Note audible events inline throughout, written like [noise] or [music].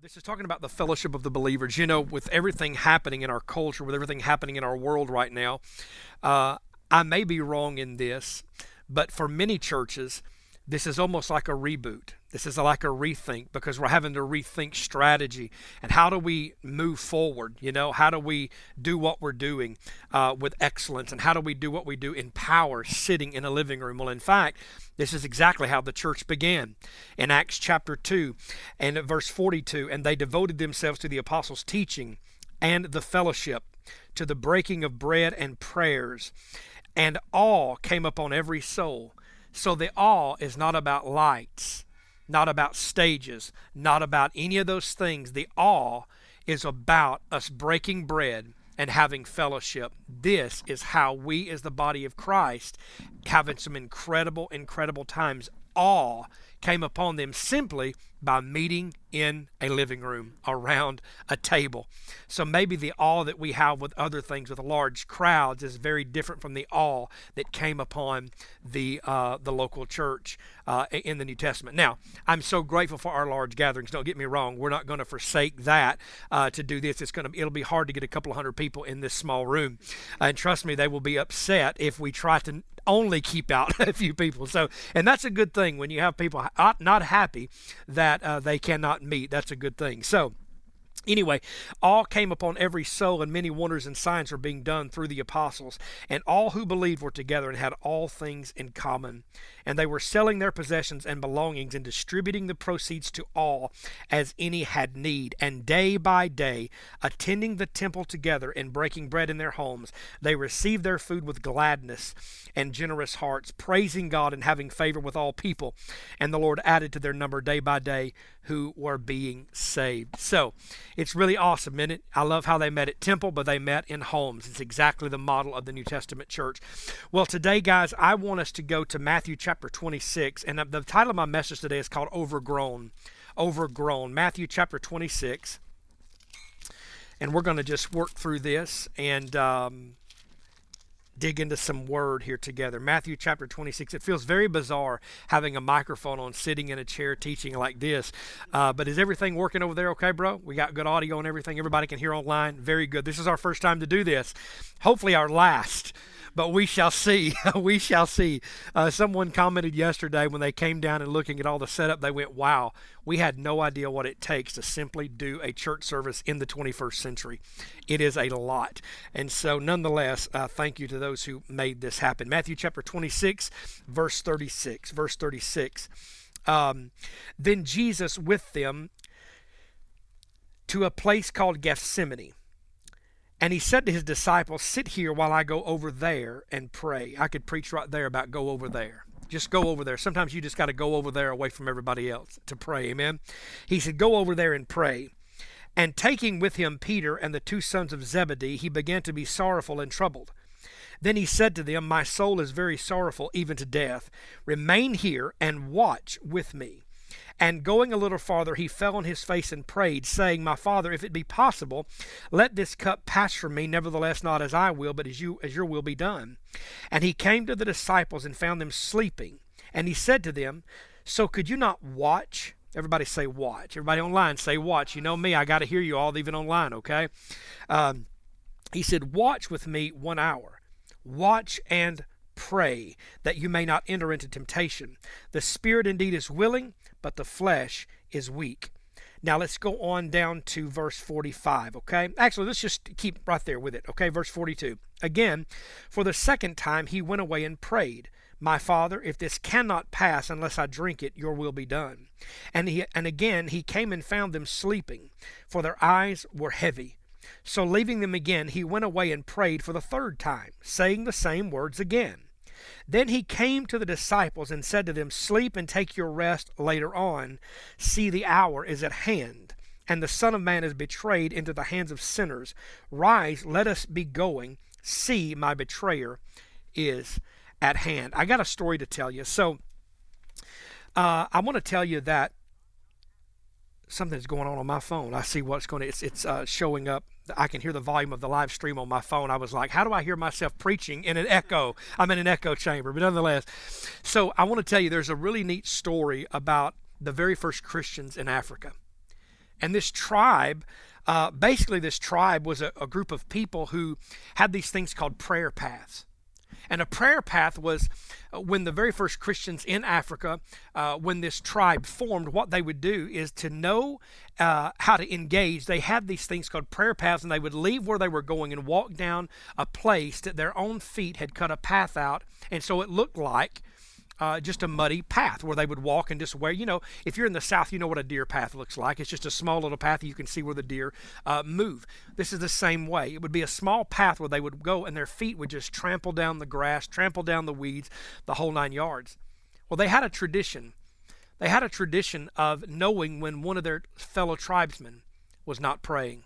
this is talking about the fellowship of the believers. You know, with everything happening in our culture, with everything happening in our world right now, uh, I may be wrong in this, but for many churches, this is almost like a reboot. This is like a rethink because we're having to rethink strategy and how do we move forward? You know, how do we do what we're doing uh, with excellence and how do we do what we do in power sitting in a living room? Well, in fact, this is exactly how the church began in Acts chapter 2 and verse 42. And they devoted themselves to the apostles' teaching and the fellowship, to the breaking of bread and prayers. And awe came upon every soul. So the awe is not about lights not about stages, not about any of those things. The awe is about us breaking bread and having fellowship. This is how we, as the body of Christ, having some incredible, incredible times. Awe came upon them simply by meeting in a living room around a table. So maybe the awe that we have with other things with large crowds is very different from the awe that came upon the uh, the local church uh, in the New Testament. Now, I'm so grateful for our large gatherings. Don't get me wrong; we're not going to forsake that uh, to do this. It's going to it'll be hard to get a couple hundred people in this small room, and trust me, they will be upset if we try to only keep out [laughs] a few people. So, and that's a good thing when you have people not happy that uh, they cannot meet. That's a good thing. So, Anyway, all came upon every soul, and many wonders and signs were being done through the apostles. And all who believed were together and had all things in common. And they were selling their possessions and belongings and distributing the proceeds to all as any had need. And day by day, attending the temple together and breaking bread in their homes, they received their food with gladness and generous hearts, praising God and having favor with all people. And the Lord added to their number day by day who were being saved. So it's really awesome, isn't it? I love how they met at temple, but they met in homes. It's exactly the model of the New Testament church. Well, today, guys, I want us to go to Matthew chapter 26, and the title of my message today is called Overgrown. Overgrown. Matthew chapter 26. And we're going to just work through this and um, dig into some word here together. Matthew chapter 26. It feels very bizarre having a microphone on, sitting in a chair teaching like this. Uh, but is everything working over there okay, bro? We got good audio and everything. Everybody can hear online. Very good. This is our first time to do this. Hopefully, our last but we shall see. [laughs] we shall see. Uh, someone commented yesterday when they came down and looking at all the setup, they went, wow, we had no idea what it takes to simply do a church service in the 21st century. It is a lot. And so, nonetheless, uh, thank you to those who made this happen. Matthew chapter 26, verse 36. Verse 36. Um, then Jesus with them to a place called Gethsemane and he said to his disciples, Sit here while I go over there and pray. I could preach right there about go over there. Just go over there. Sometimes you just got to go over there away from everybody else to pray. Amen. He said, Go over there and pray. And taking with him Peter and the two sons of Zebedee, he began to be sorrowful and troubled. Then he said to them, My soul is very sorrowful, even to death. Remain here and watch with me. And going a little farther, he fell on his face and prayed, saying, My father, if it be possible, let this cup pass from me, nevertheless not as I will, but as you as your will be done. And he came to the disciples and found them sleeping. And he said to them, So could you not watch? Everybody say watch. Everybody online say watch. You know me, I got to hear you all, even online, okay? Um, he said, Watch with me one hour. Watch and pray that you may not enter into temptation. The spirit indeed is willing, but the flesh is weak. Now let's go on down to verse 45, okay? Actually, let's just keep right there with it, okay? Verse 42. Again, for the second time he went away and prayed, My Father, if this cannot pass unless I drink it, your will be done. And he and again he came and found them sleeping, for their eyes were heavy. So leaving them again, he went away and prayed for the third time, saying the same words again. Then he came to the disciples and said to them, Sleep and take your rest later on. See, the hour is at hand, and the Son of Man is betrayed into the hands of sinners. Rise, let us be going. See, my betrayer is at hand. I got a story to tell you. So, uh, I want to tell you that something's going on on my phone. I see what's going to, it's, it's uh, showing up I can hear the volume of the live stream on my phone. I was like, how do I hear myself preaching in an echo? I'm in an echo chamber, but nonetheless. So I want to tell you there's a really neat story about the very first Christians in Africa. And this tribe, uh, basically, this tribe was a, a group of people who had these things called prayer paths. And a prayer path was uh, when the very first Christians in Africa, uh, when this tribe formed, what they would do is to know uh, how to engage. They had these things called prayer paths, and they would leave where they were going and walk down a place that their own feet had cut a path out. And so it looked like uh, just a muddy path where they would walk and just where you know if you're in the south you know what a deer path looks like. It's just a small little path you can see where the deer uh, move. This is the same way. It would be a small path where they would go and their feet would just trample down the grass trample down the weeds the whole nine yards. Well they had a tradition. They had a tradition of knowing when one of their fellow tribesmen was not praying.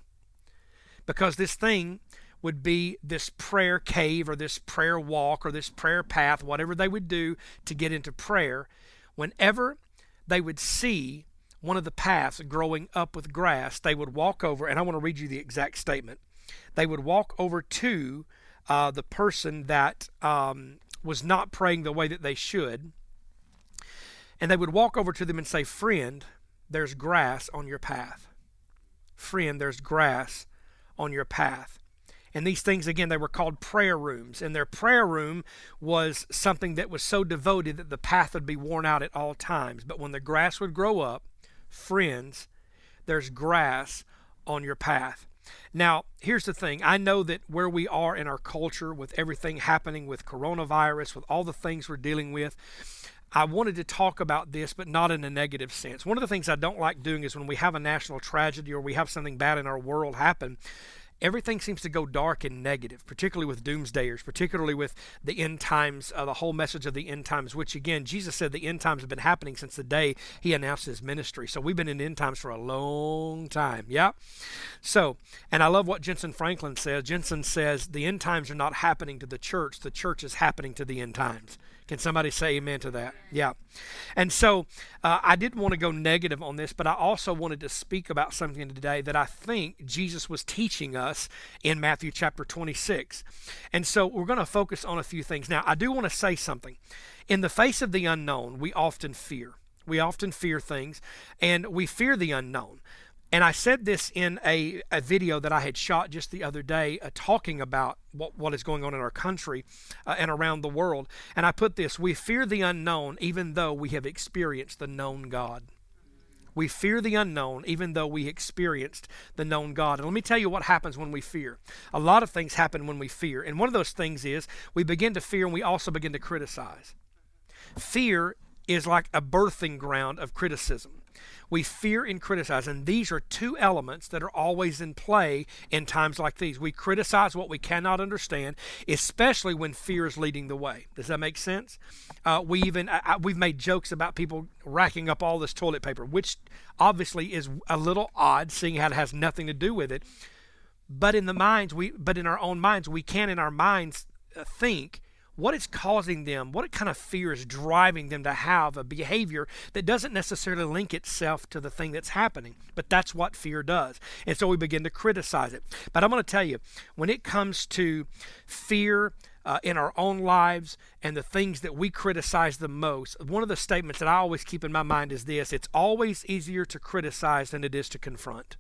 Because this thing would be this prayer cave or this prayer walk or this prayer path, whatever they would do to get into prayer. Whenever they would see one of the paths growing up with grass, they would walk over, and I want to read you the exact statement. They would walk over to uh, the person that um, was not praying the way that they should, and they would walk over to them and say, Friend, there's grass on your path. Friend, there's grass on your path. And these things, again, they were called prayer rooms. And their prayer room was something that was so devoted that the path would be worn out at all times. But when the grass would grow up, friends, there's grass on your path. Now, here's the thing. I know that where we are in our culture, with everything happening with coronavirus, with all the things we're dealing with, I wanted to talk about this, but not in a negative sense. One of the things I don't like doing is when we have a national tragedy or we have something bad in our world happen, everything seems to go dark and negative, particularly with doomsdayers, particularly with the end times, uh, the whole message of the end times, which again, Jesus said the end times have been happening since the day he announced his ministry. So we've been in end times for a long time. Yeah. So, and I love what Jentezen Franklin says. Jentezen says the end times are not happening to the church, the church is happening to the end times. Can somebody say amen to that? Yeah. And so uh, I didn't want to go negative on this, but I also wanted to speak about something today that I think Jesus was teaching us in Matthew chapter 26. And so we're going to focus on a few things. Now, I do want to say something. In the face of the unknown, we often fear. We often fear things, and we fear the unknown. And I said this in a, a video that I had shot just the other day, uh, talking about what, what is going on in our country uh, and around the world. And I put this We fear the unknown even though we have experienced the known God. We fear the unknown even though we experienced the known God. And let me tell you what happens when we fear. A lot of things happen when we fear. And one of those things is we begin to fear and we also begin to criticize. Fear is like a birthing ground of criticism. We fear and criticize, and these are two elements that are always in play in times like these. We criticize what we cannot understand, especially when fear is leading the way. Does that make sense? Uh, we even I, we've made jokes about people racking up all this toilet paper, which obviously is a little odd, seeing how it has nothing to do with it. But in the minds, we but in our own minds, we can in our minds uh, think what is causing them, what kind of fear is driving them to have a behavior that doesn't necessarily link itself to the thing that's happening. But that's what fear does. And so we begin to criticize it. But I'm going to tell you, when it comes to fear, uh, in our own lives and the things that we criticize the most, one of the statements that I always keep in my mind is this it's always easier to criticize than it is to confront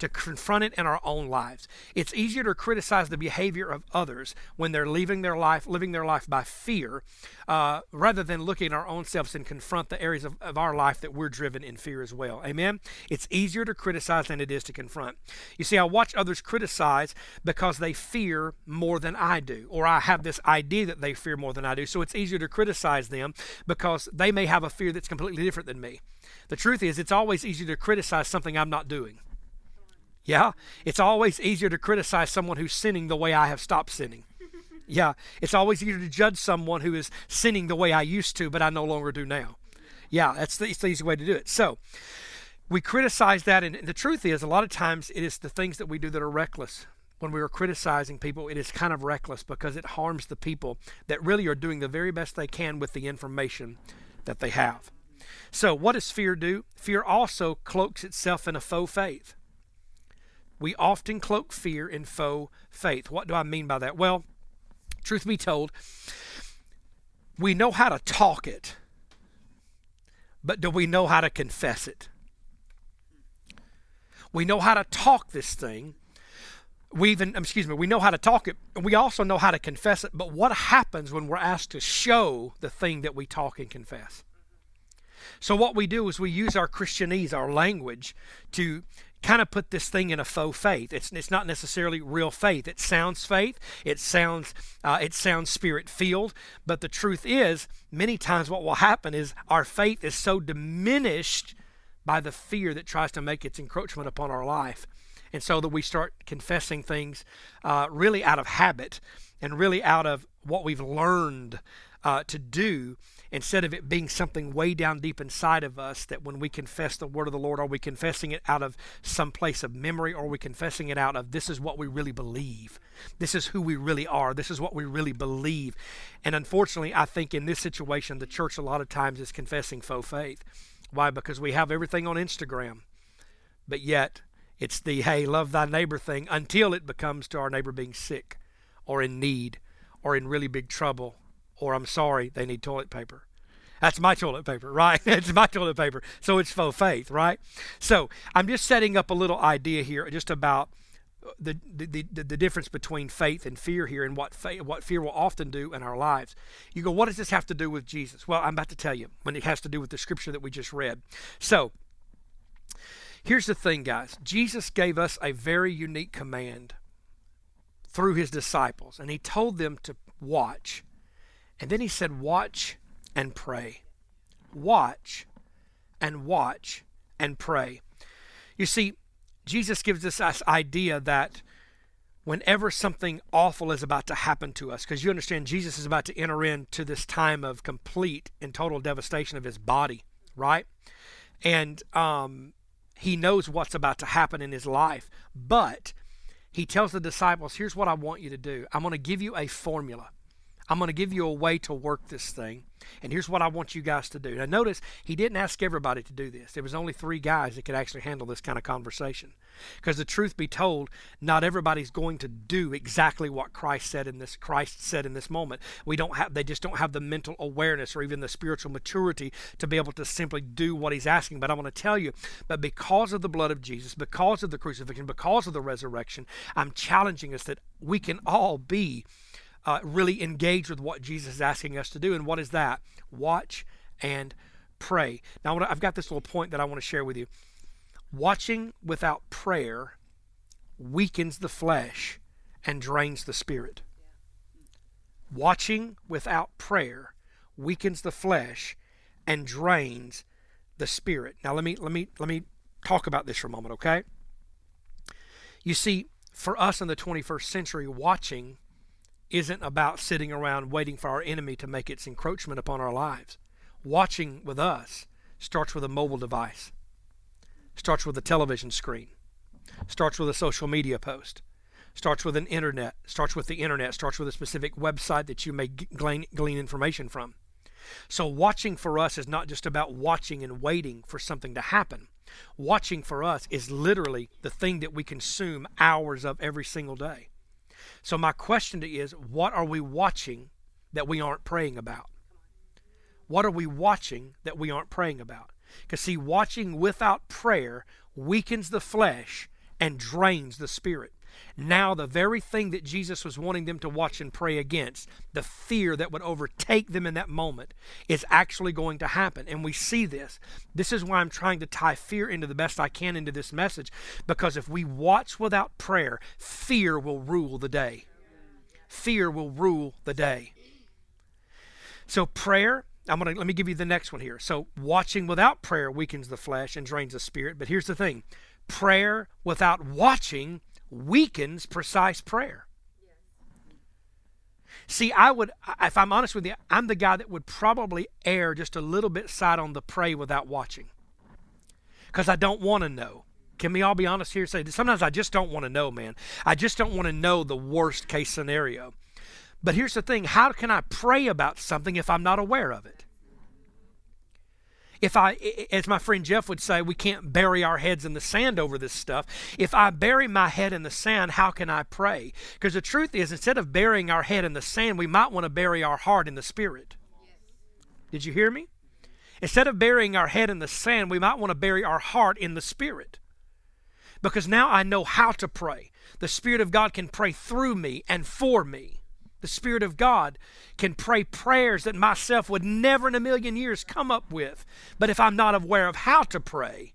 to confront it in our own lives. It's easier to criticize the behavior of others when they're leaving their life, living their life by fear, uh, rather than looking at our own selves and confront the areas of, of our life that we're driven in fear as well. Amen? It's easier to criticize than it is to confront. You see, I watch others criticize because they fear more than I do, or I have this idea that they fear more than I do. So it's easier to criticize them because they may have a fear that's completely different than me. The truth is, it's always easier to criticize something I'm not doing. Yeah, it's always easier to criticize someone who's sinning the way I have stopped sinning. [laughs] Yeah, it's always easier to judge someone who is sinning the way I used to, but I no longer do now. Yeah, that's the, the easy way to do it. So, we criticize that, and the truth is, a lot of times it is the things that we do that are reckless. When we are criticizing people, it is kind of reckless because it harms the people that really are doing the very best they can with the information that they have. So, what does fear do? Fear also cloaks itself in a faux faith. We often cloak fear in faux faith. What do I mean by that? Well, truth be told, we know how to talk it, but do we know how to confess it? We know how to talk this thing. We even, um, excuse me, we know how to talk it. We also know how to confess it. But what happens when we're asked to show the thing that we talk and confess? So what we do is we use our Christianese, our language, to kind of put this thing in a faux faith. It's it's not necessarily real faith. It sounds faith. It sounds uh, it sounds spirit filled. But the truth is, many times what will happen is our faith is so diminished by the fear that tries to make its encroachment upon our life, and so that we start confessing things uh, really out of habit and really out of what we've learned uh, to do instead of it being something way down deep inside of us that when we confess the word of the Lord, are we confessing it out of some place of memory or are we confessing it out of this is what we really believe? This is who we really are. This is what we really believe. And unfortunately, I think in this situation, the church a lot of times is confessing faux faith. Why? Because we have everything on Instagram, but yet it's the hey, love thy neighbor thing until it becomes to our neighbor being sick or in need or in really big trouble or I'm sorry, they need toilet paper. That's my toilet paper, [laughs] right? it's my toilet paper. So it's faux faith, right? So I'm just setting up a little idea here just about uh, the, the, the, the difference between faith and fear here and what, what fear will often do in our lives. You go, what does this have to do with Jesus? Well, I'm about to tell you when it has to do with the scripture that we just read. So here's the thing, guys Jesus gave us a very unique command through his disciples, and he told them to watch and then he said, Watch and pray. Watch and watch and pray. You see, Jesus gives us this idea that whenever something awful is about to happen to us, because you understand Jesus is about to enter into this time of complete and total devastation of his body, right? And um, he knows what's about to happen in his life. But he tells the disciples, here's what I want you to do I'm going to give you a formula. I'm going to give you a way to work this thing. And here's what I want you guys to do. Now, notice he didn't ask everybody to do this. There was only three guys that could actually handle this kind of conversation. Because the truth be told, not everybody's going to do exactly what Christ said in this Christ said in this moment. We don't have they just don't have the mental awareness or even the spiritual maturity to be able to simply do what he's asking. But I want to tell you, but because of the blood of Jesus, because of the crucifixion, because of the resurrection, I'm challenging us that we can all be uh, really engage with what Jesus is asking us to do. And what is that? Watch and pray. Now, I've got this little point that I want to share with you. Watching without prayer weakens the flesh and drains the spirit. Watching without prayer weakens the flesh and drains the spirit. Now let me let me let me talk about this for a moment, okay? You see, for us in the 21st century, watching isn't about sitting around waiting for our enemy to make its encroachment upon our lives. Watching with us starts with a mobile device, starts with a television screen, starts with a social media post, starts with an internet, starts with the internet, starts with a specific website that you may glean, glean information from. So, watching for us is not just about watching and waiting for something to happen. Watching for us is literally the thing that we consume hours of every single day. So, my question to you is what are we watching that we aren't praying about? What are we watching that we aren't praying about? Because, see, watching without prayer weakens the flesh and drains the spirit. Now, the very thing that Jesus was wanting them to watch and pray against, the fear that would overtake them in that moment, is actually going to happen. And we see this. This is why I'm trying to tie fear into the best I can into this message, because if we watch without prayer, fear will rule the day. Fear will rule the day. So, prayer I'm to let me give you the next one here. So, watching without prayer weakens the flesh and drains the spirit. But here's the thing prayer without watching weakens precise prayer. See, I would, if I'm honest with you, I'm the guy that would probably err just a little bit side on the pray without watching. Because I don't want to know. Can we all be honest here? Say, sometimes I just don't want to know, man. I just don't want to know the worst case scenario. But here's the thing how can I pray about something if I'm not aware of it? If I, as my friend Jeff would say, we can't bury our heads in the sand over this stuff. If I bury my head in the sand, how can I pray? Because the truth is, instead of burying our head in the sand, we might want to bury our heart in the Spirit. Did you hear me? Instead of burying our head in the sand, we might want to bury our heart in the Spirit. because now I know how to pray. The Spirit of God can pray through me and for me. The Spirit of God can pray prayers that myself would never in a million years come up with. But if I'm not aware of how to pray,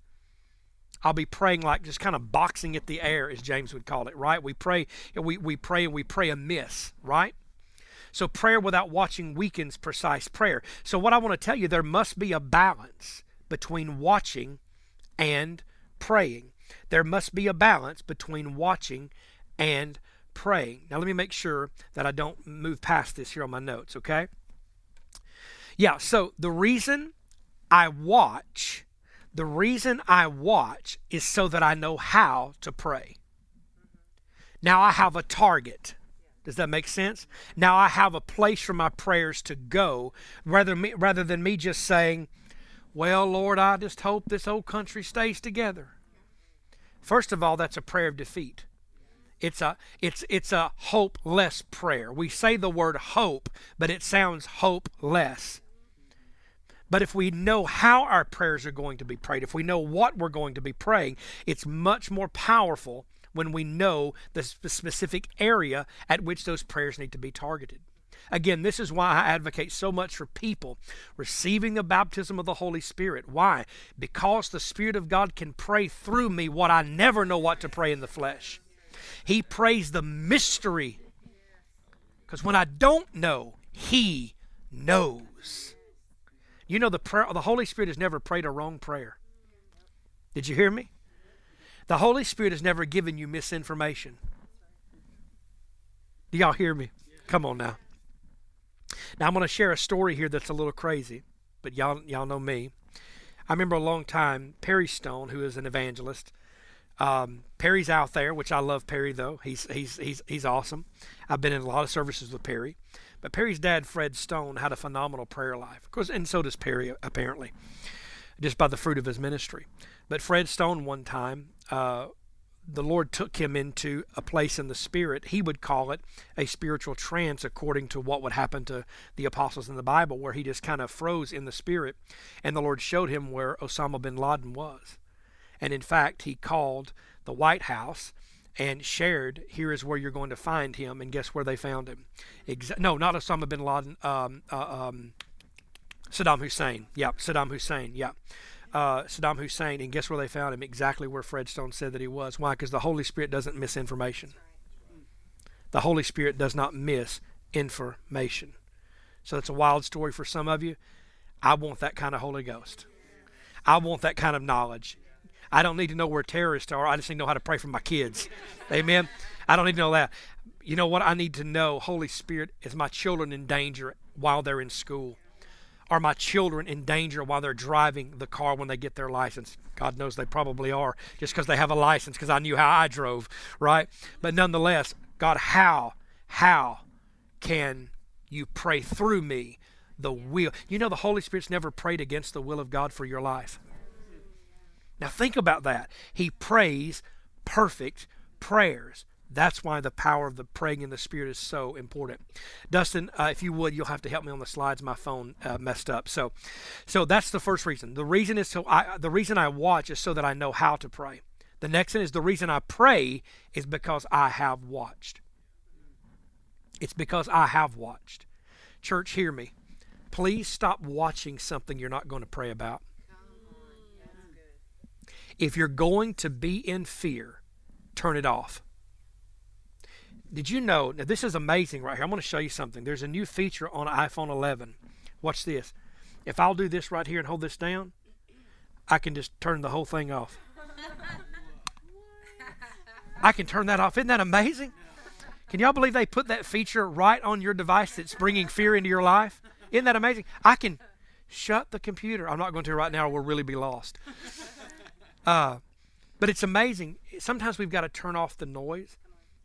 I'll be praying like just kind of boxing at the air, as James would call it, right? We pray, we, we pray and we pray amiss, right? So prayer without watching weakens precise prayer. So what I want to tell you, there must be a balance between watching and praying. There must be a balance between watching and praying. Now, let me make sure that I don't move past this here on my notes, okay? Yeah, so the reason I watch, the reason I watch is so that I know how to pray. Now I have a target. Does that make sense? Now I have a place for my prayers to go rather, me, rather than me just saying, Well, Lord, I just hope this whole country stays together. First of all, that's a prayer of defeat. It's a it's it's a hopeless prayer. We say the word hope, but it sounds hopeless. But if we know how our prayers are going to be prayed, if we know what we're going to be praying, it's much more powerful when we know the specific area at which those prayers need to be targeted. Again, this is why I advocate so much for people receiving the baptism of the Holy Spirit. Why? Because the Spirit of God can pray through me what I never know what to pray in the flesh. He prays the mystery. Because when I don't know, He knows. You know, the, prayer, the Holy Spirit has never prayed a wrong prayer. Did you hear me? The Holy Spirit has never given you misinformation. Do y'all hear me? Come on now. Now I'm going to share a story here that's a little crazy, but y'all y'all know me. I remember a long time Perry Stone, who is an evangelist. Um, Perry's out there, which I love Perry though. He's he's he's he's awesome. I've been in a lot of services with Perry. But Perry's dad, Fred Stone, had a phenomenal prayer life. Of course, and so does Perry apparently, just by the fruit of his ministry. But Fred Stone, one time, uh, the Lord took him into a place in the Spirit. He would call it a spiritual trance, according to what would happen to the apostles in the Bible, where he just kind of froze in the Spirit, and the Lord showed him where Osama bin Laden was. And in fact, he called the White House and shared, Here is where you're going to find him. And guess where they found him? Exa- no, not Osama bin Laden, um, uh, um, Saddam Hussein. Yeah, Saddam Hussein. Yeah uh, Saddam Hussein, and guess where they found him? Exactly where Fred Stone said that he was. Why? Because the Holy Spirit doesn't miss information. The Holy Spirit does not miss information. So that's a wild story for some of you. I want that kind of Holy Ghost. I want that kind of knowledge. I don't need to know where terrorists are. I just need to know how to pray for my kids. Amen. I don't need to know that. You know what? I need to know Holy Spirit is my children in danger while they're in school. Are my children in danger while they're driving the car when they get their license? God knows they probably are, just because they have a license, because I knew how I drove, right? But nonetheless, God, how, how can you pray through me the will? You know, the Holy Spirit's never prayed against the will of God for your life. Now, think about that. He prays perfect prayers. That's why the power of the praying in the Spirit is so important. Dustin, uh, if you would, you'll have to help me on the slides. My phone uh, messed up. So, so that's the first reason. The reason is so I, the reason I watch is so that I know how to pray. The next one is the reason I pray is because I have watched. It's because I have watched. Church, hear me. Please stop watching something you're not going to pray about. If you're going to be in fear, turn it off did you know? Now, this is amazing right here. I'm going to show you something. There's a new feature on iPhone 11. Watch this. If I'll do this right here and hold this down, I can just turn the whole thing off. I can turn that off. Isn't that amazing? Can y'all believe they put that feature right on your device that's bringing fear into your life? Isn't that amazing? I can shut the computer. I'm not going to right now, or we'll really be lost. Uh, but it's amazing. Sometimes we've got to turn off the noise.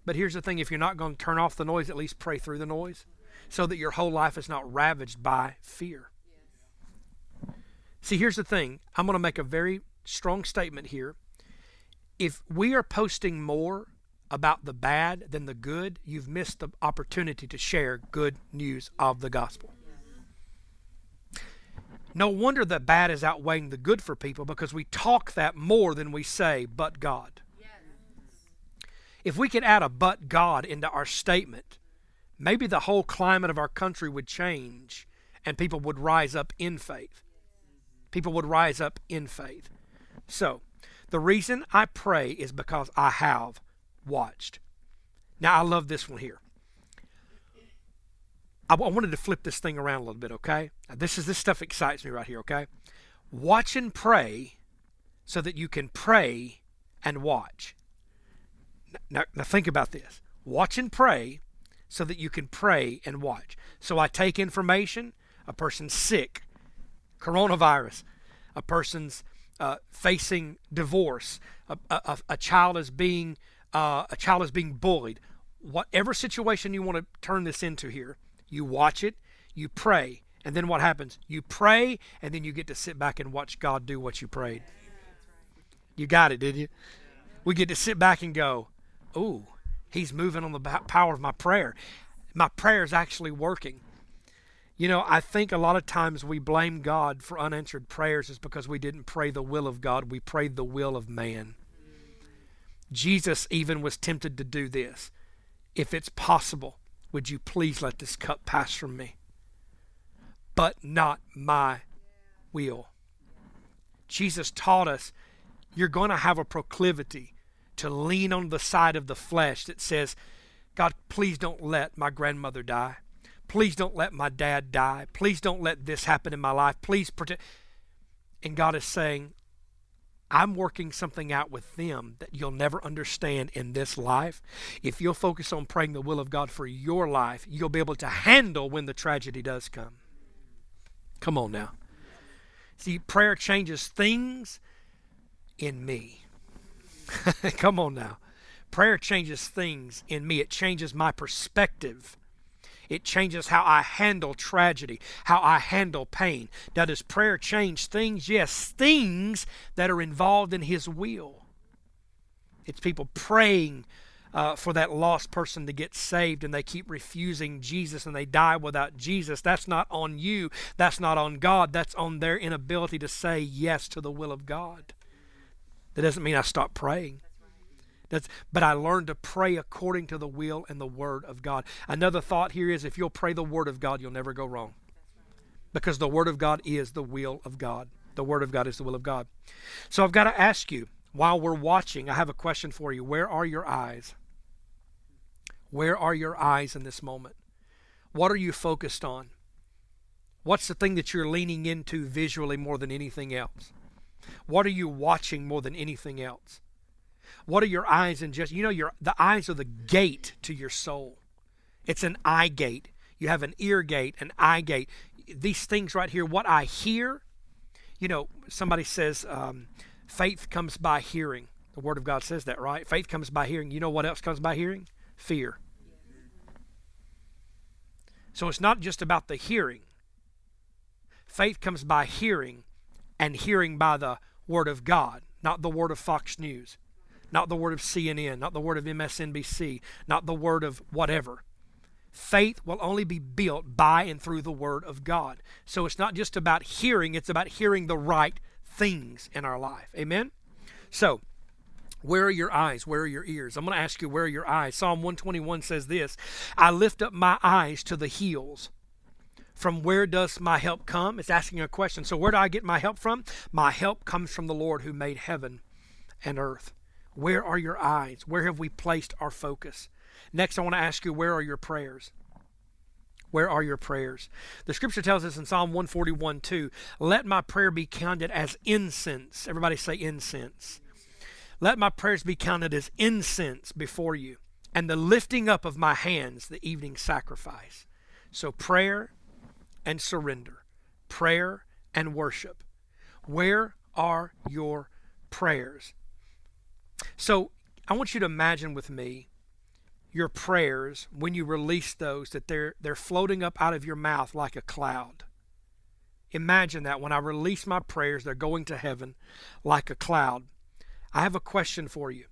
But here's the thing if you're not going to turn off the noise, at least pray through the noise so that your whole life is not ravaged by fear. See, here's the thing I'm going to make a very strong statement here. If we are posting more about the bad than the good, you've missed the opportunity to share good news of the gospel. No wonder that bad is outweighing the good for people because we talk that more than we say, but God. Yes. If we could add a but God into our statement, maybe the whole climate of our country would change and people would rise up in faith. People would rise up in faith. So, the reason I pray is because I have watched. Now, I love this one here. I, I wanted to flip this thing around a little bit, okay? This is this stuff excites me right here, okay? Watch and pray so that you can pray and watch. Now, now think about this. Watch and pray so that you can pray and watch. So I take information, a person's sick, coronavirus, a person's uh, facing divorce, a, a, a, child is being uh, a child is being bullied. Whatever situation you want to turn this into here, you watch it, you pray, and then what happens? You pray, and then you get to sit back and watch God do what you prayed. You got it, did you? We get to sit back and go, "Ooh, He's moving on the power of my prayer. My prayer is actually working." You know, I think a lot of times we blame God for unanswered prayers is because we didn't pray the will of God. We prayed the will of man. Jesus even was tempted to do this. If it's possible, would you please let this cup pass from me? But not my will. Jesus taught us you're going to have a proclivity to lean on the side of the flesh that says, God, please don't let my grandmother die. Please don't let my dad die. Please don't let this happen in my life. Please protect. And God is saying, I'm working something out with them that you'll never understand in this life. If you'll focus on praying the will of God for your life, you'll be able to handle when the tragedy does come. Come on now. See, prayer changes things in me. [laughs] Come on now. Prayer changes things in me, it changes my perspective it changes how I handle tragedy, how I handle pain. Now, does prayer change things? Yes, things that are involved in His will. It's people praying uh, for that lost person to get saved and they keep refusing Jesus and they die without Jesus. That's not on you. That's not on God. That's on their inability to say yes to the will of God. That doesn't mean I stop praying. That's, but I learned to pray according to the will and the word of God. Another thought here is if you'll pray the word of God, you'll never go wrong. Because the word of God is the will of God. The word of God is the will of God. So I've got to ask you, while we're watching, I have a question for you. Where are your eyes? Where are your eyes in this moment? What are you focused on? What's the thing that you're leaning into visually more than anything else? What are you watching more than anything else? What are your eyes and just you know your the eyes are the gate to your soul. It's an eye gate. You have an ear gate, an eye gate. These things right here, what I hear, you know, somebody says um, faith comes by hearing. The Word of God says that, right? Faith comes by hearing. You know what else comes by hearing? Fear. So it's not just about the hearing. Faith comes by hearing, and hearing by the Word of God, not the Word of Fox News not the word of CNN, not the word of MSNBC, not the word of whatever. Faith will only be built by and through the word of God. So it's not just about hearing, it's about hearing the right things in our life. Amen? So, where are your eyes? Where are your ears? I'm going to ask you, where are your eyes? Psalm 121 says this I lift up my eyes to the hills. From where does my help come? It's asking a question. So, where do I get my help from? My help comes from the Lord who made heaven and earth. Where are your eyes? Where have we placed our focus? Next, I want to ask you, where are your prayers? Where are your prayers? The scripture tells us in Psalm 141 2, let my prayer be counted as incense. Everybody say incense. Let my prayers be counted as incense before you, and the lifting up of my hands, the evening sacrifice. So, prayer and surrender, prayer and worship. Where are your prayers? So I want you to imagine with me your prayers when you release those that they're they're floating up out of your mouth like a cloud. Imagine that when I release my prayers, they're going to heaven like a cloud. I have a question for you.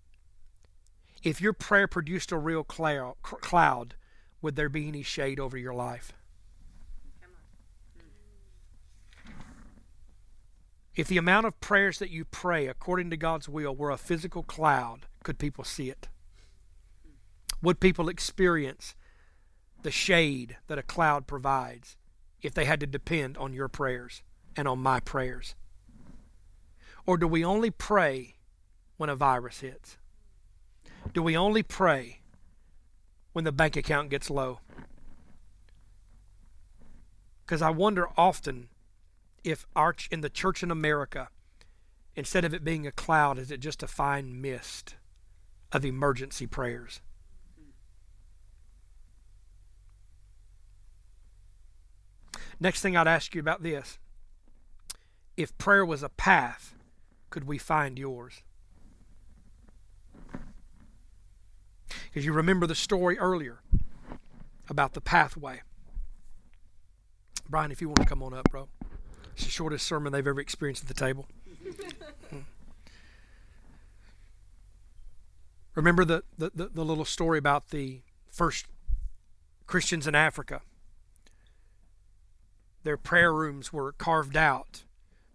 If your prayer produced a real cloud, would there be any shade over your life? If the amount of prayers that you pray according to God's will were a physical cloud, could people see it? Would people experience the shade that a cloud provides if they had to depend on your prayers and on my prayers? Or do we only pray when a virus hits? Do we only pray when the bank account gets low? Because I wonder often if our in the church in America, instead of it being a cloud, is it just a fine mist of emergency prayers? Next thing I'd ask you about this. If prayer was a path, could we find yours? Because you remember the story earlier about the pathway. Brian, if you want to come on up, bro. It's the shortest sermon they've ever experienced at the table. Remember the, the, the, the little story about the first Christians in Africa? Their prayer rooms were carved out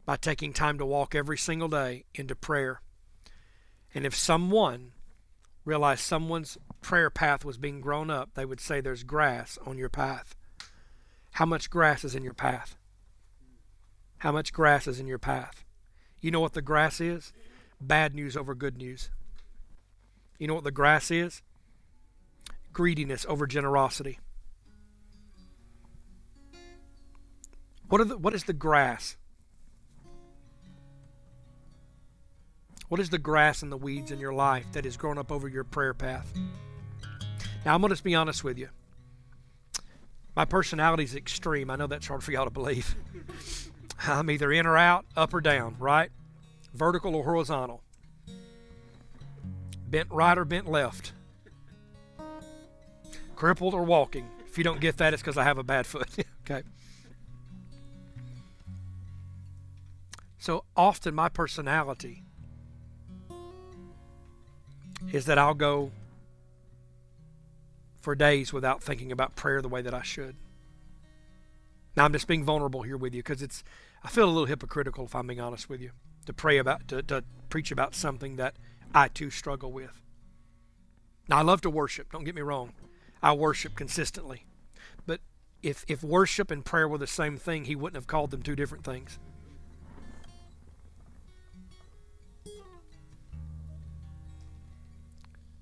by taking time to walk every single day into prayer. And if someone realized someone's prayer path was being grown up, they would say, There's grass on your path. How much grass is in your path? How much grass is in your path? You know what the grass is? Bad news over good news. You know what the grass is? Greediness over generosity. What, the, what is the grass? What is the grass and the weeds in your life that has grown up over your prayer path? Now, I'm going to be honest with you. My personality is extreme. I know that's hard for y'all to believe. [laughs] I'm either in or out, up or down, right? Vertical or horizontal. Bent right or bent left. Crippled or walking. If you don't get that, it's because I have a bad foot. [laughs] okay. So often my personality is that I'll go for days without thinking about prayer the way that I should. Now I'm just being vulnerable here with you because it's I feel a little hypocritical if I'm being honest with you to pray about to, to preach about something that I too struggle with. Now I love to worship, don't get me wrong. I worship consistently. But if if worship and prayer were the same thing, he wouldn't have called them two different things.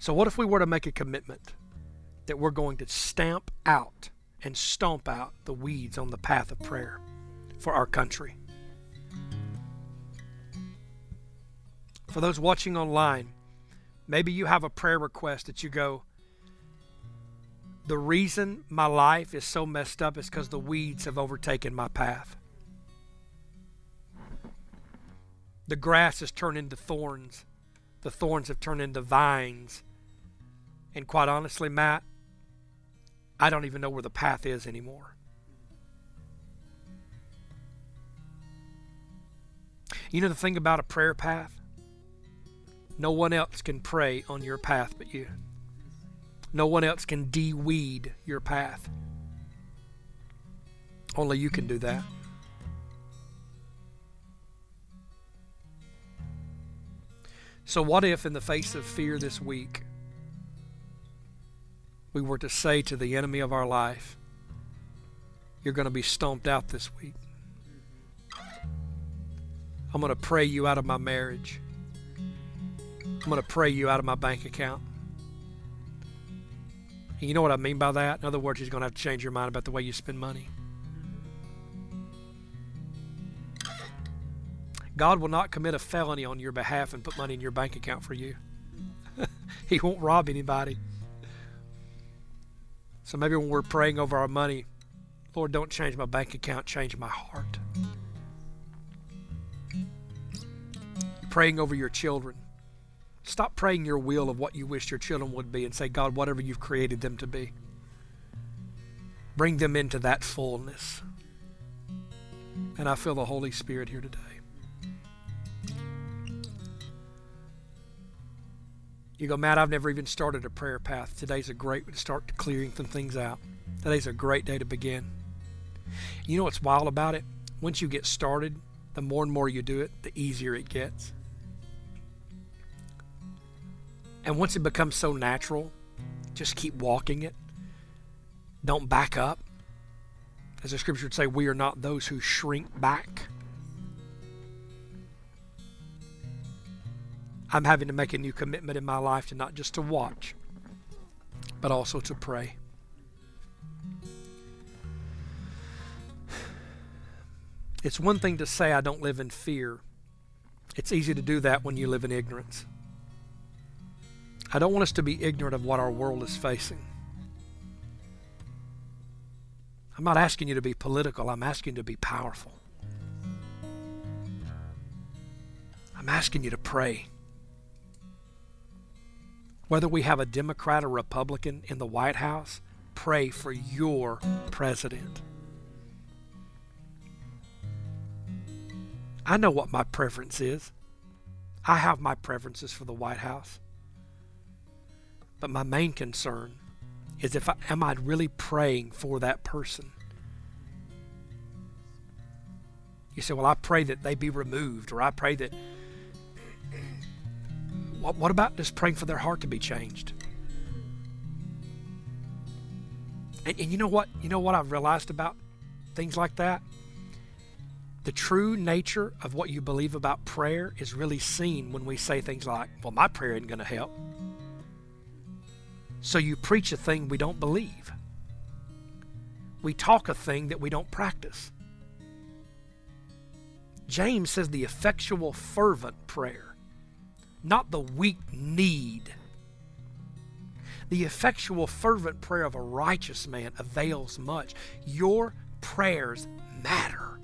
So, what if we were to make a commitment that we're going to stamp out and stomp out the weeds on the path of prayer for our country? For those watching online, maybe you have a prayer request that you go, The reason my life is so messed up is because the weeds have overtaken my path. The grass has turned into thorns, the thorns have turned into vines and quite honestly, Matt, I don't even know where the path is anymore. You know the thing about a prayer path? No one else can pray on your path but you. No one else can de-weed your path. Only you can do that. So, what if, in the face of fear this week, we were to say to the enemy of our life, You're going to be stomped out this week. I'm going to pray you out of my marriage. I'm going to pray you out of my bank account. And you know what I mean by that? In other words, he's going to have to change your mind about the way you spend money. God will not commit a felony on your behalf and put money in your bank account for you. [laughs] he won't rob anybody. So maybe when we're praying over our money, Lord, don't change my bank account, change my heart. You're Praying over your children. Stop praying your will of what you wish your children would be and say, God, whatever you've created them to be. Bring them into that fullness. And I feel the Holy Spirit here today. You go, Matt, I've never even started a prayer path. Today's a great way to start clearing some things out. Today's a great day to begin. You know what's wild about it? Once you get started, the more and more you do it, the easier it gets. And once it becomes so natural, Just keep walking it. Don't back up. As the scripture would say, we are not those who shrink back. I'm having to make a new commitment in my life to not just to watch, but also to pray. It's one thing to say, I don't live in fear. It's easy to do that when you live in ignorance. I don't want us to be ignorant of what our world is facing. I'm not asking you to be political, I'm asking you to be powerful. I'm asking you to pray. Whether we have a Democrat or Republican in the White House, pray for your president. I know what my preference is. I have my preferences for the White House. But my main concern is if I, am I really praying for that person? You say, well, I pray that they be removed, or I pray that. What, what about just praying for their heart to be changed? And, and you know what? You know what I've realized about things like that? the true nature of what you believe about prayer is really seen when we say things like, Well, my prayer isn't going to help. So you preach a thing we don't believe. We talk a thing that we don't practice. James says the effectual, fervent prayer, not the weak need. The effectual, fervent prayer of a righteous man avails much. Your prayers matter.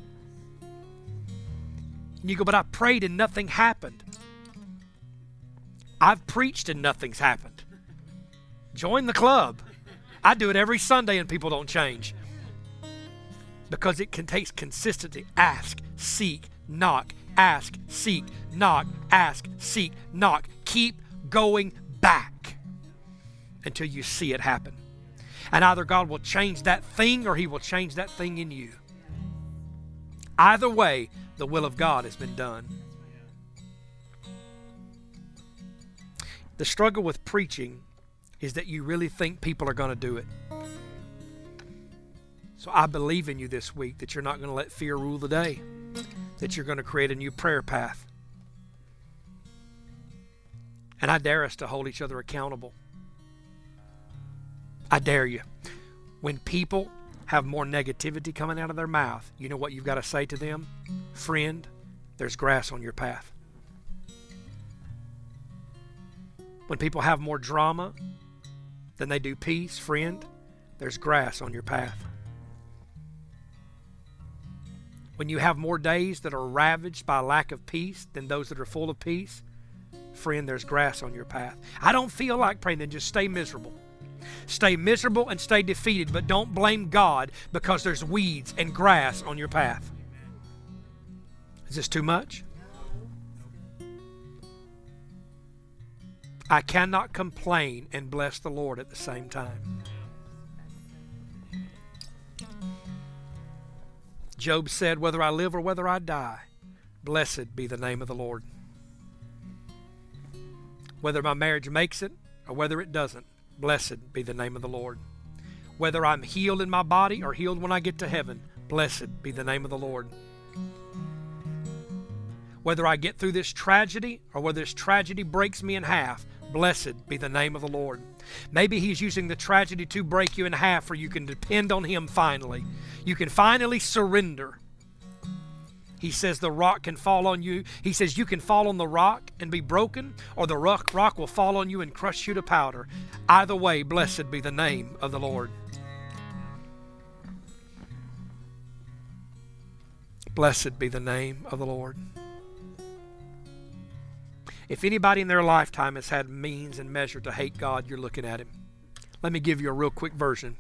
And you go, but I prayed and nothing happened. I've preached and nothing's happened. Join the club. I do it every Sunday and people don't change. Because it contains consistency. Ask, seek, knock, ask, seek, knock, ask, seek, knock. Keep going back until you see it happen. And either God will change that thing or He will change that thing in you. Either way, the will of God has been done. The struggle with preaching is that you really think people are going to do it. So I believe in you this week that you're not going to let fear rule the day, that you're going to create a new prayer path. And I dare us to hold each other accountable. I dare you. When people have more negativity coming out of their mouth, you know what you've got to say to them? Friend, there's grass on your path. When people have more drama than they do peace, friend, there's grass on your path. When you have more days that are ravaged by lack of peace than those that are full of peace, friend, there's grass on your path. I don't feel like praying, then just stay miserable. Stay miserable and stay defeated, but don't blame God because there's weeds and grass on your path. Is this too much? I cannot complain and bless the Lord at the same time. Job said, Whether I live or whether I die, blessed be the name of the Lord. Whether my marriage makes it or whether it doesn't, blessed be the name of the Lord. Whether I'm healed in my body or healed when I get to heaven, blessed be the name of the Lord. Whether I get through this tragedy or whether this tragedy breaks me in half, blessed be the name of the Lord. Maybe He's using the tragedy to break you in half, or you can depend on Him finally. You can finally surrender. He says the rock can fall on you. He says you can fall on the rock and be broken, or the rock, rock will fall on you and crush you to powder. Either way, blessed be the name of the Lord. Blessed be the name of the Lord. If anybody in their lifetime has had means and measure to hate God, you're looking at him. Let me give you a real quick version.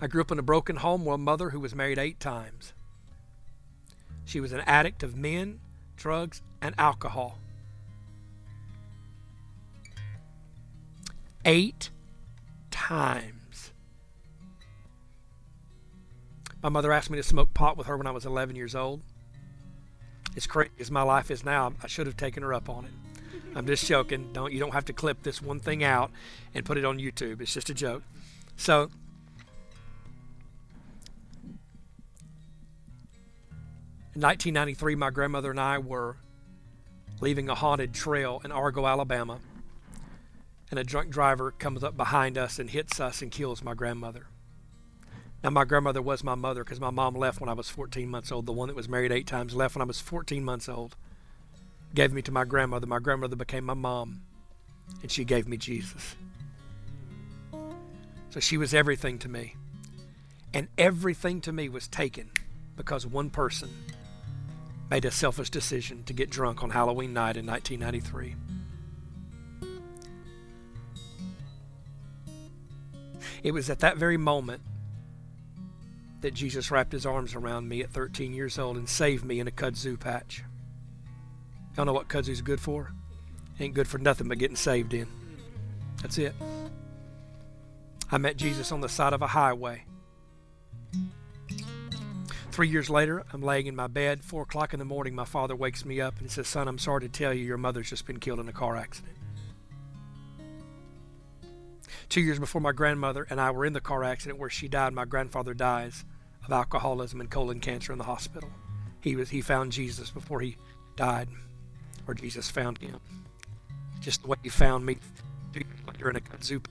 I grew up in a broken home with a mother who was married eight times. She was an addict of men, drugs, and alcohol. Eight times. My mother asked me to smoke pot with her when I was 11 years old. As crazy as my life is now, I should have taken her up on it. I'm just joking. Don't you don't have to clip this one thing out and put it on YouTube. It's just a joke. So in 1993, my grandmother and I were leaving a haunted trail in Argo, Alabama, and a drunk driver comes up behind us and hits us and kills my grandmother. Now, my grandmother was my mother because my mom left when I was 14 months old. The one that was married eight times left when I was 14 months old. Gave me to my grandmother. My grandmother became my mom, and she gave me Jesus. So she was everything to me. And everything to me was taken because one person made a selfish decision to get drunk on Halloween night in 1993. It was at that very moment that Jesus wrapped his arms around me at 13 years old and saved me in a kudzu patch. Y'all know what kudzu's good for? Ain't good for nothing but getting saved in. That's it. I met Jesus on the side of a highway. Three years later, I'm laying in my bed. Four o'clock in the morning, my father wakes me up and says, Son, I'm sorry to tell you, your mother's just been killed in a car accident. Two years before my grandmother and I were in the car accident where she died, my grandfather dies of alcoholism and colon cancer in the hospital. He was he found Jesus before he died, or Jesus found him. Just the way he found me you're in a kudzu.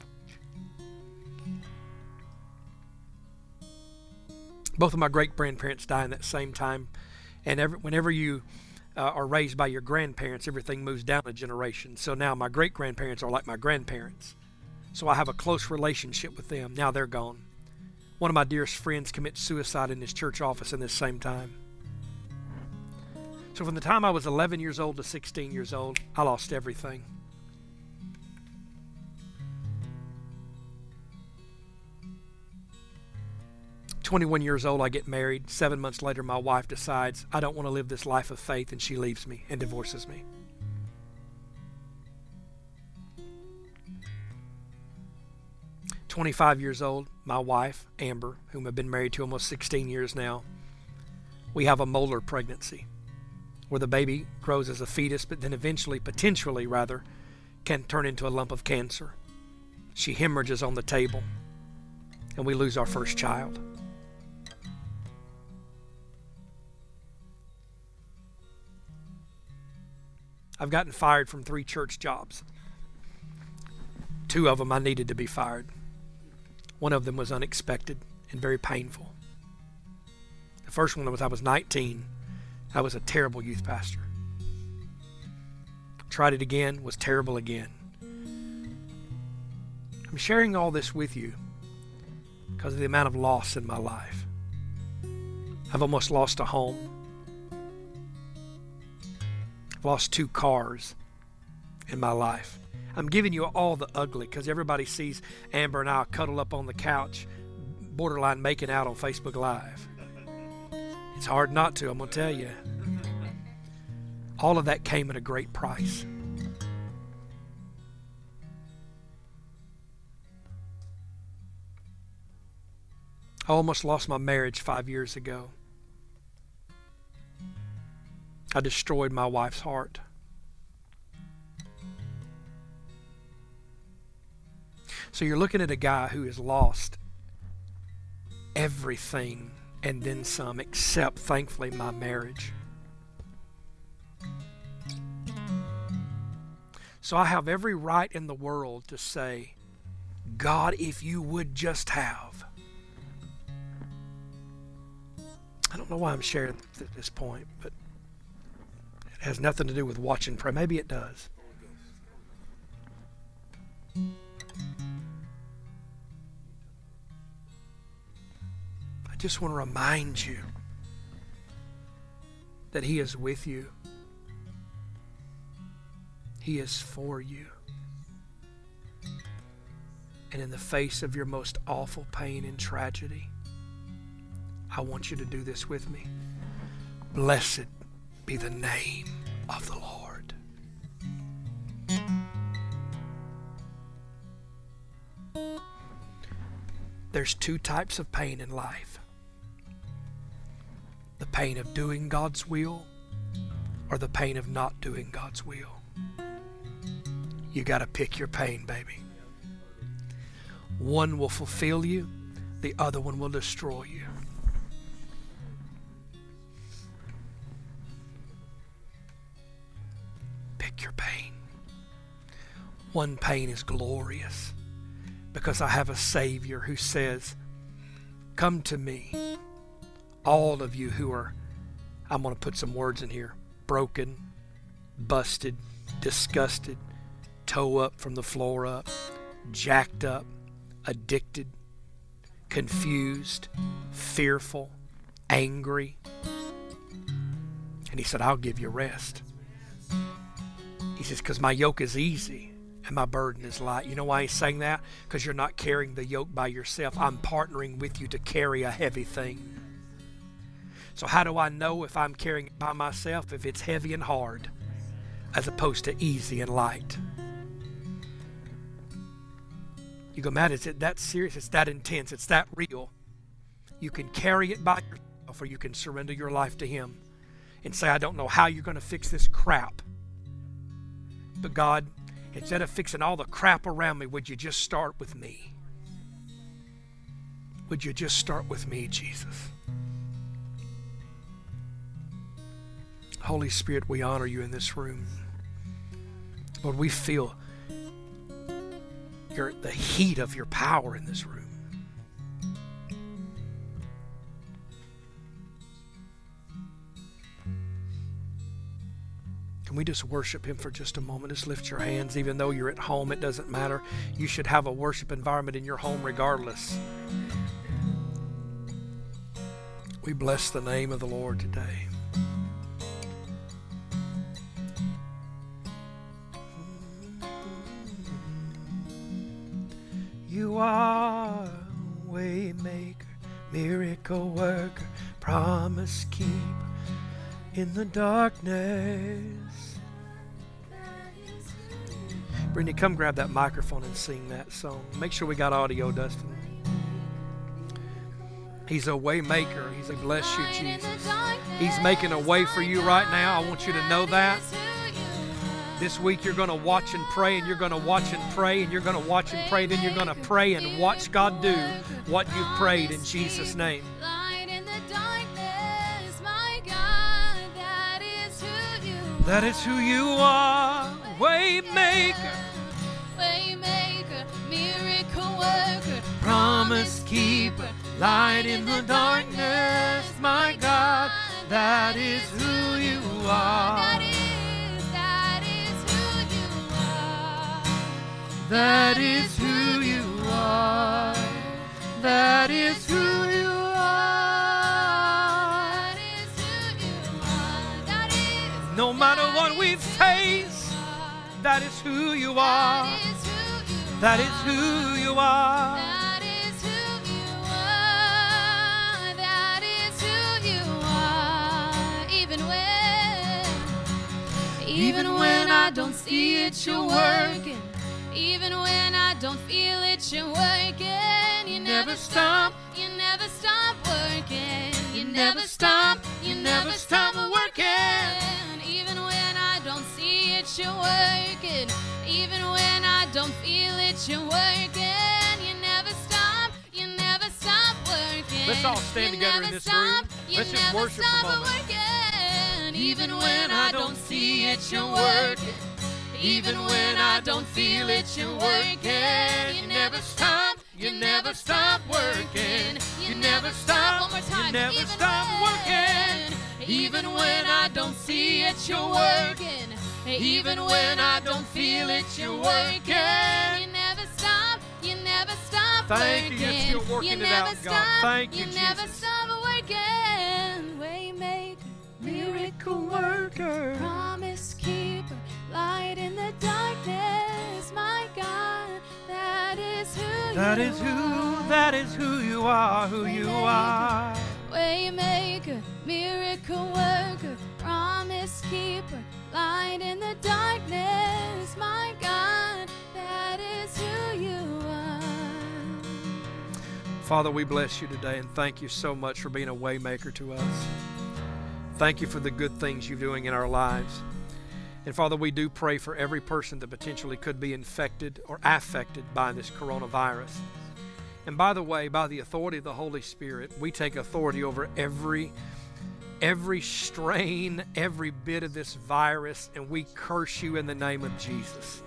Both of my great grandparents died in that same time, and every, whenever you uh, are raised by your grandparents, everything moves down a generation. So now my great grandparents are like my grandparents. So I have a close relationship with them. Now they're gone. One of my dearest friends commits suicide in his church office in this same time. So from the time I was 11 years old to 16 years old, I lost everything. Twenty-one years old, I get married. Seven months later, my wife decides I don't want to live this life of faith, and she leaves me and divorces me. 25 years old, my wife, Amber, whom I've been married to almost 16 years now, we have a molar pregnancy where the baby grows as a fetus, but then eventually, potentially rather, can turn into a lump of cancer. She hemorrhages on the table, and we lose our first child. I've gotten fired from three church jobs. Two of them I needed to be fired. One of them was unexpected and very painful. The first one was I was 19. I was a terrible youth pastor. Tried it again, was terrible again. I'm sharing all this with you because of the amount of loss in my life. I've almost lost a home. I've lost two cars in my life. I'm giving you all the ugly because everybody sees Amber and I cuddle up on the couch, borderline making out on Facebook Live. It's hard not to, I'm going to tell you. All of that came at a great price. I almost lost my marriage five years ago. I destroyed my wife's heart. So you're looking at a guy who has lost everything and then some, except, thankfully, my marriage. So I have every right in the world to say, God, if you would just have. I don't know why I'm sharing at this point, but it has nothing to do with watching pray. Maybe it does. Just want to remind you that He is with you, He is for you. And in the face of your most awful pain and tragedy, I want you to do this with me. Blessed be the name of the Lord. There's two types of pain in life the pain of doing God's will or the pain of not doing God's will. You got to pick your pain, baby. One will fulfill you, the other one will destroy you. Pick your pain. One pain is glorious because I have a Savior who says, Come to me, all of you who are, I'm going to put some words in here, broken, busted, disgusted, toe up from the floor up, jacked up, addicted, confused, fearful, angry. And he said, I'll give you rest. He says, because my yoke is easy and my burden is light. You know why he's saying that? Because you're not carrying the yoke by yourself. I'm partnering with you to carry a heavy thing. So, how do I know if I'm carrying it by myself, if it's heavy and hard, as opposed to easy and light? You go, Matt, is it that serious? It's that intense. It's that real. You can carry it by yourself, or you can surrender your life to Him and say, I don't know how you're going to fix this crap. But God, instead of fixing all the crap around me, would you just start with me? Would you just start with me, Jesus? Holy Spirit, we honor you in this room. Lord, we feel your, the heat of your power in this room. Can we just worship Him for just a moment? Just lift your hands. Even though you're at home, it doesn't matter. You should have a worship environment in your home regardless. We bless the name of the Lord today. You are waymaker, miracle worker, promise keeper in the darkness. Brittany, come grab that microphone and sing that song. Make sure we got audio, Dustin. He's a waymaker. He's a bless you, Jesus. He's making a way for you right now. I want you to know that. This week you're going to watch and pray, and you're going to watch and pray, and you're going to watch and pray, then you're going to pray and watch God do what you've prayed in Jesus' name. That is who you are, Waymaker. Waymaker, miracle worker, promise keeper, light in the darkness, my God. That is who you are. That is who you are. That is who you are. That is who you are. That is, No matter what we face, that is who you are. that is who you That is who you are. That is who you are. That is who you are. Even when, even when I don't see it, you're working. Even when I don't feel it, you're working. You never stop. You never stop working. You never stop. You never stop working. Even when I don't see it, you're working. Even when I don't feel it, you're working. You never stop. You never stop working. Let's all stand together in this room. Let's just worship for a moment. working. Even when I don't see it, you're working. Even when I don't feel it, you're working. You never stop. You never stop working. You never stop. One more time. You never Even stop working. Even when I don't see it, you're working. Even when I don't feel it, you're working. You never stop. You never stop Thank you. working. You're still working you it never out, God. stop. Thank you, You never Jesus. stop working. Waymaker, miracle worker, promise light in the darkness. My God, that is who That you is who, are. that is who you are, who you are. Waymaker, miracle worker, promise keeper, light in the darkness. My God, that is who you are. Father, we bless you today and thank you so much for being a waymaker to us. Thank you for the good things you're doing in our lives. And Father, we do pray for every person that potentially could be infected or affected by this coronavirus. And by the way, by the authority of the Holy Spirit, we take authority over every every strain, every bit of this virus, and we curse you in the name of Jesus.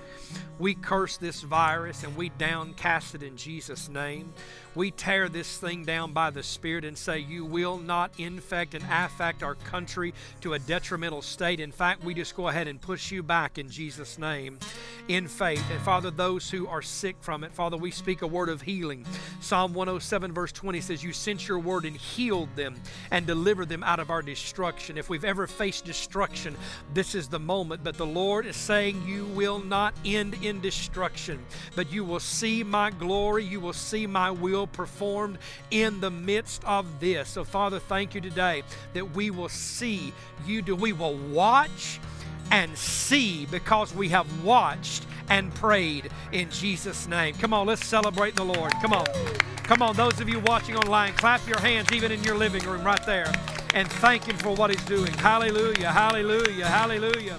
We curse this virus and we downcast it in Jesus' name. We tear this thing down by the Spirit and say, You will not infect and affect our country to a detrimental state. In fact, we just go ahead and push you back in Jesus' name in faith. And Father, those who are sick from it, Father, we speak a word of healing. Psalm 107, verse 20 says, You sent your word and healed them and delivered them out of our destruction. If we've ever faced destruction, this is the moment. But the Lord is saying, You will not end in destruction, but you will see my glory, you will see my will performed in the midst of this. So, Father, thank you today that we will see you do. We will watch and see because we have watched and prayed in Jesus' name. Come on, let's celebrate the Lord. Come on. Come on, those of you watching online, clap your hands even in your living room right there and thank Him for what He's doing. Hallelujah, hallelujah, hallelujah.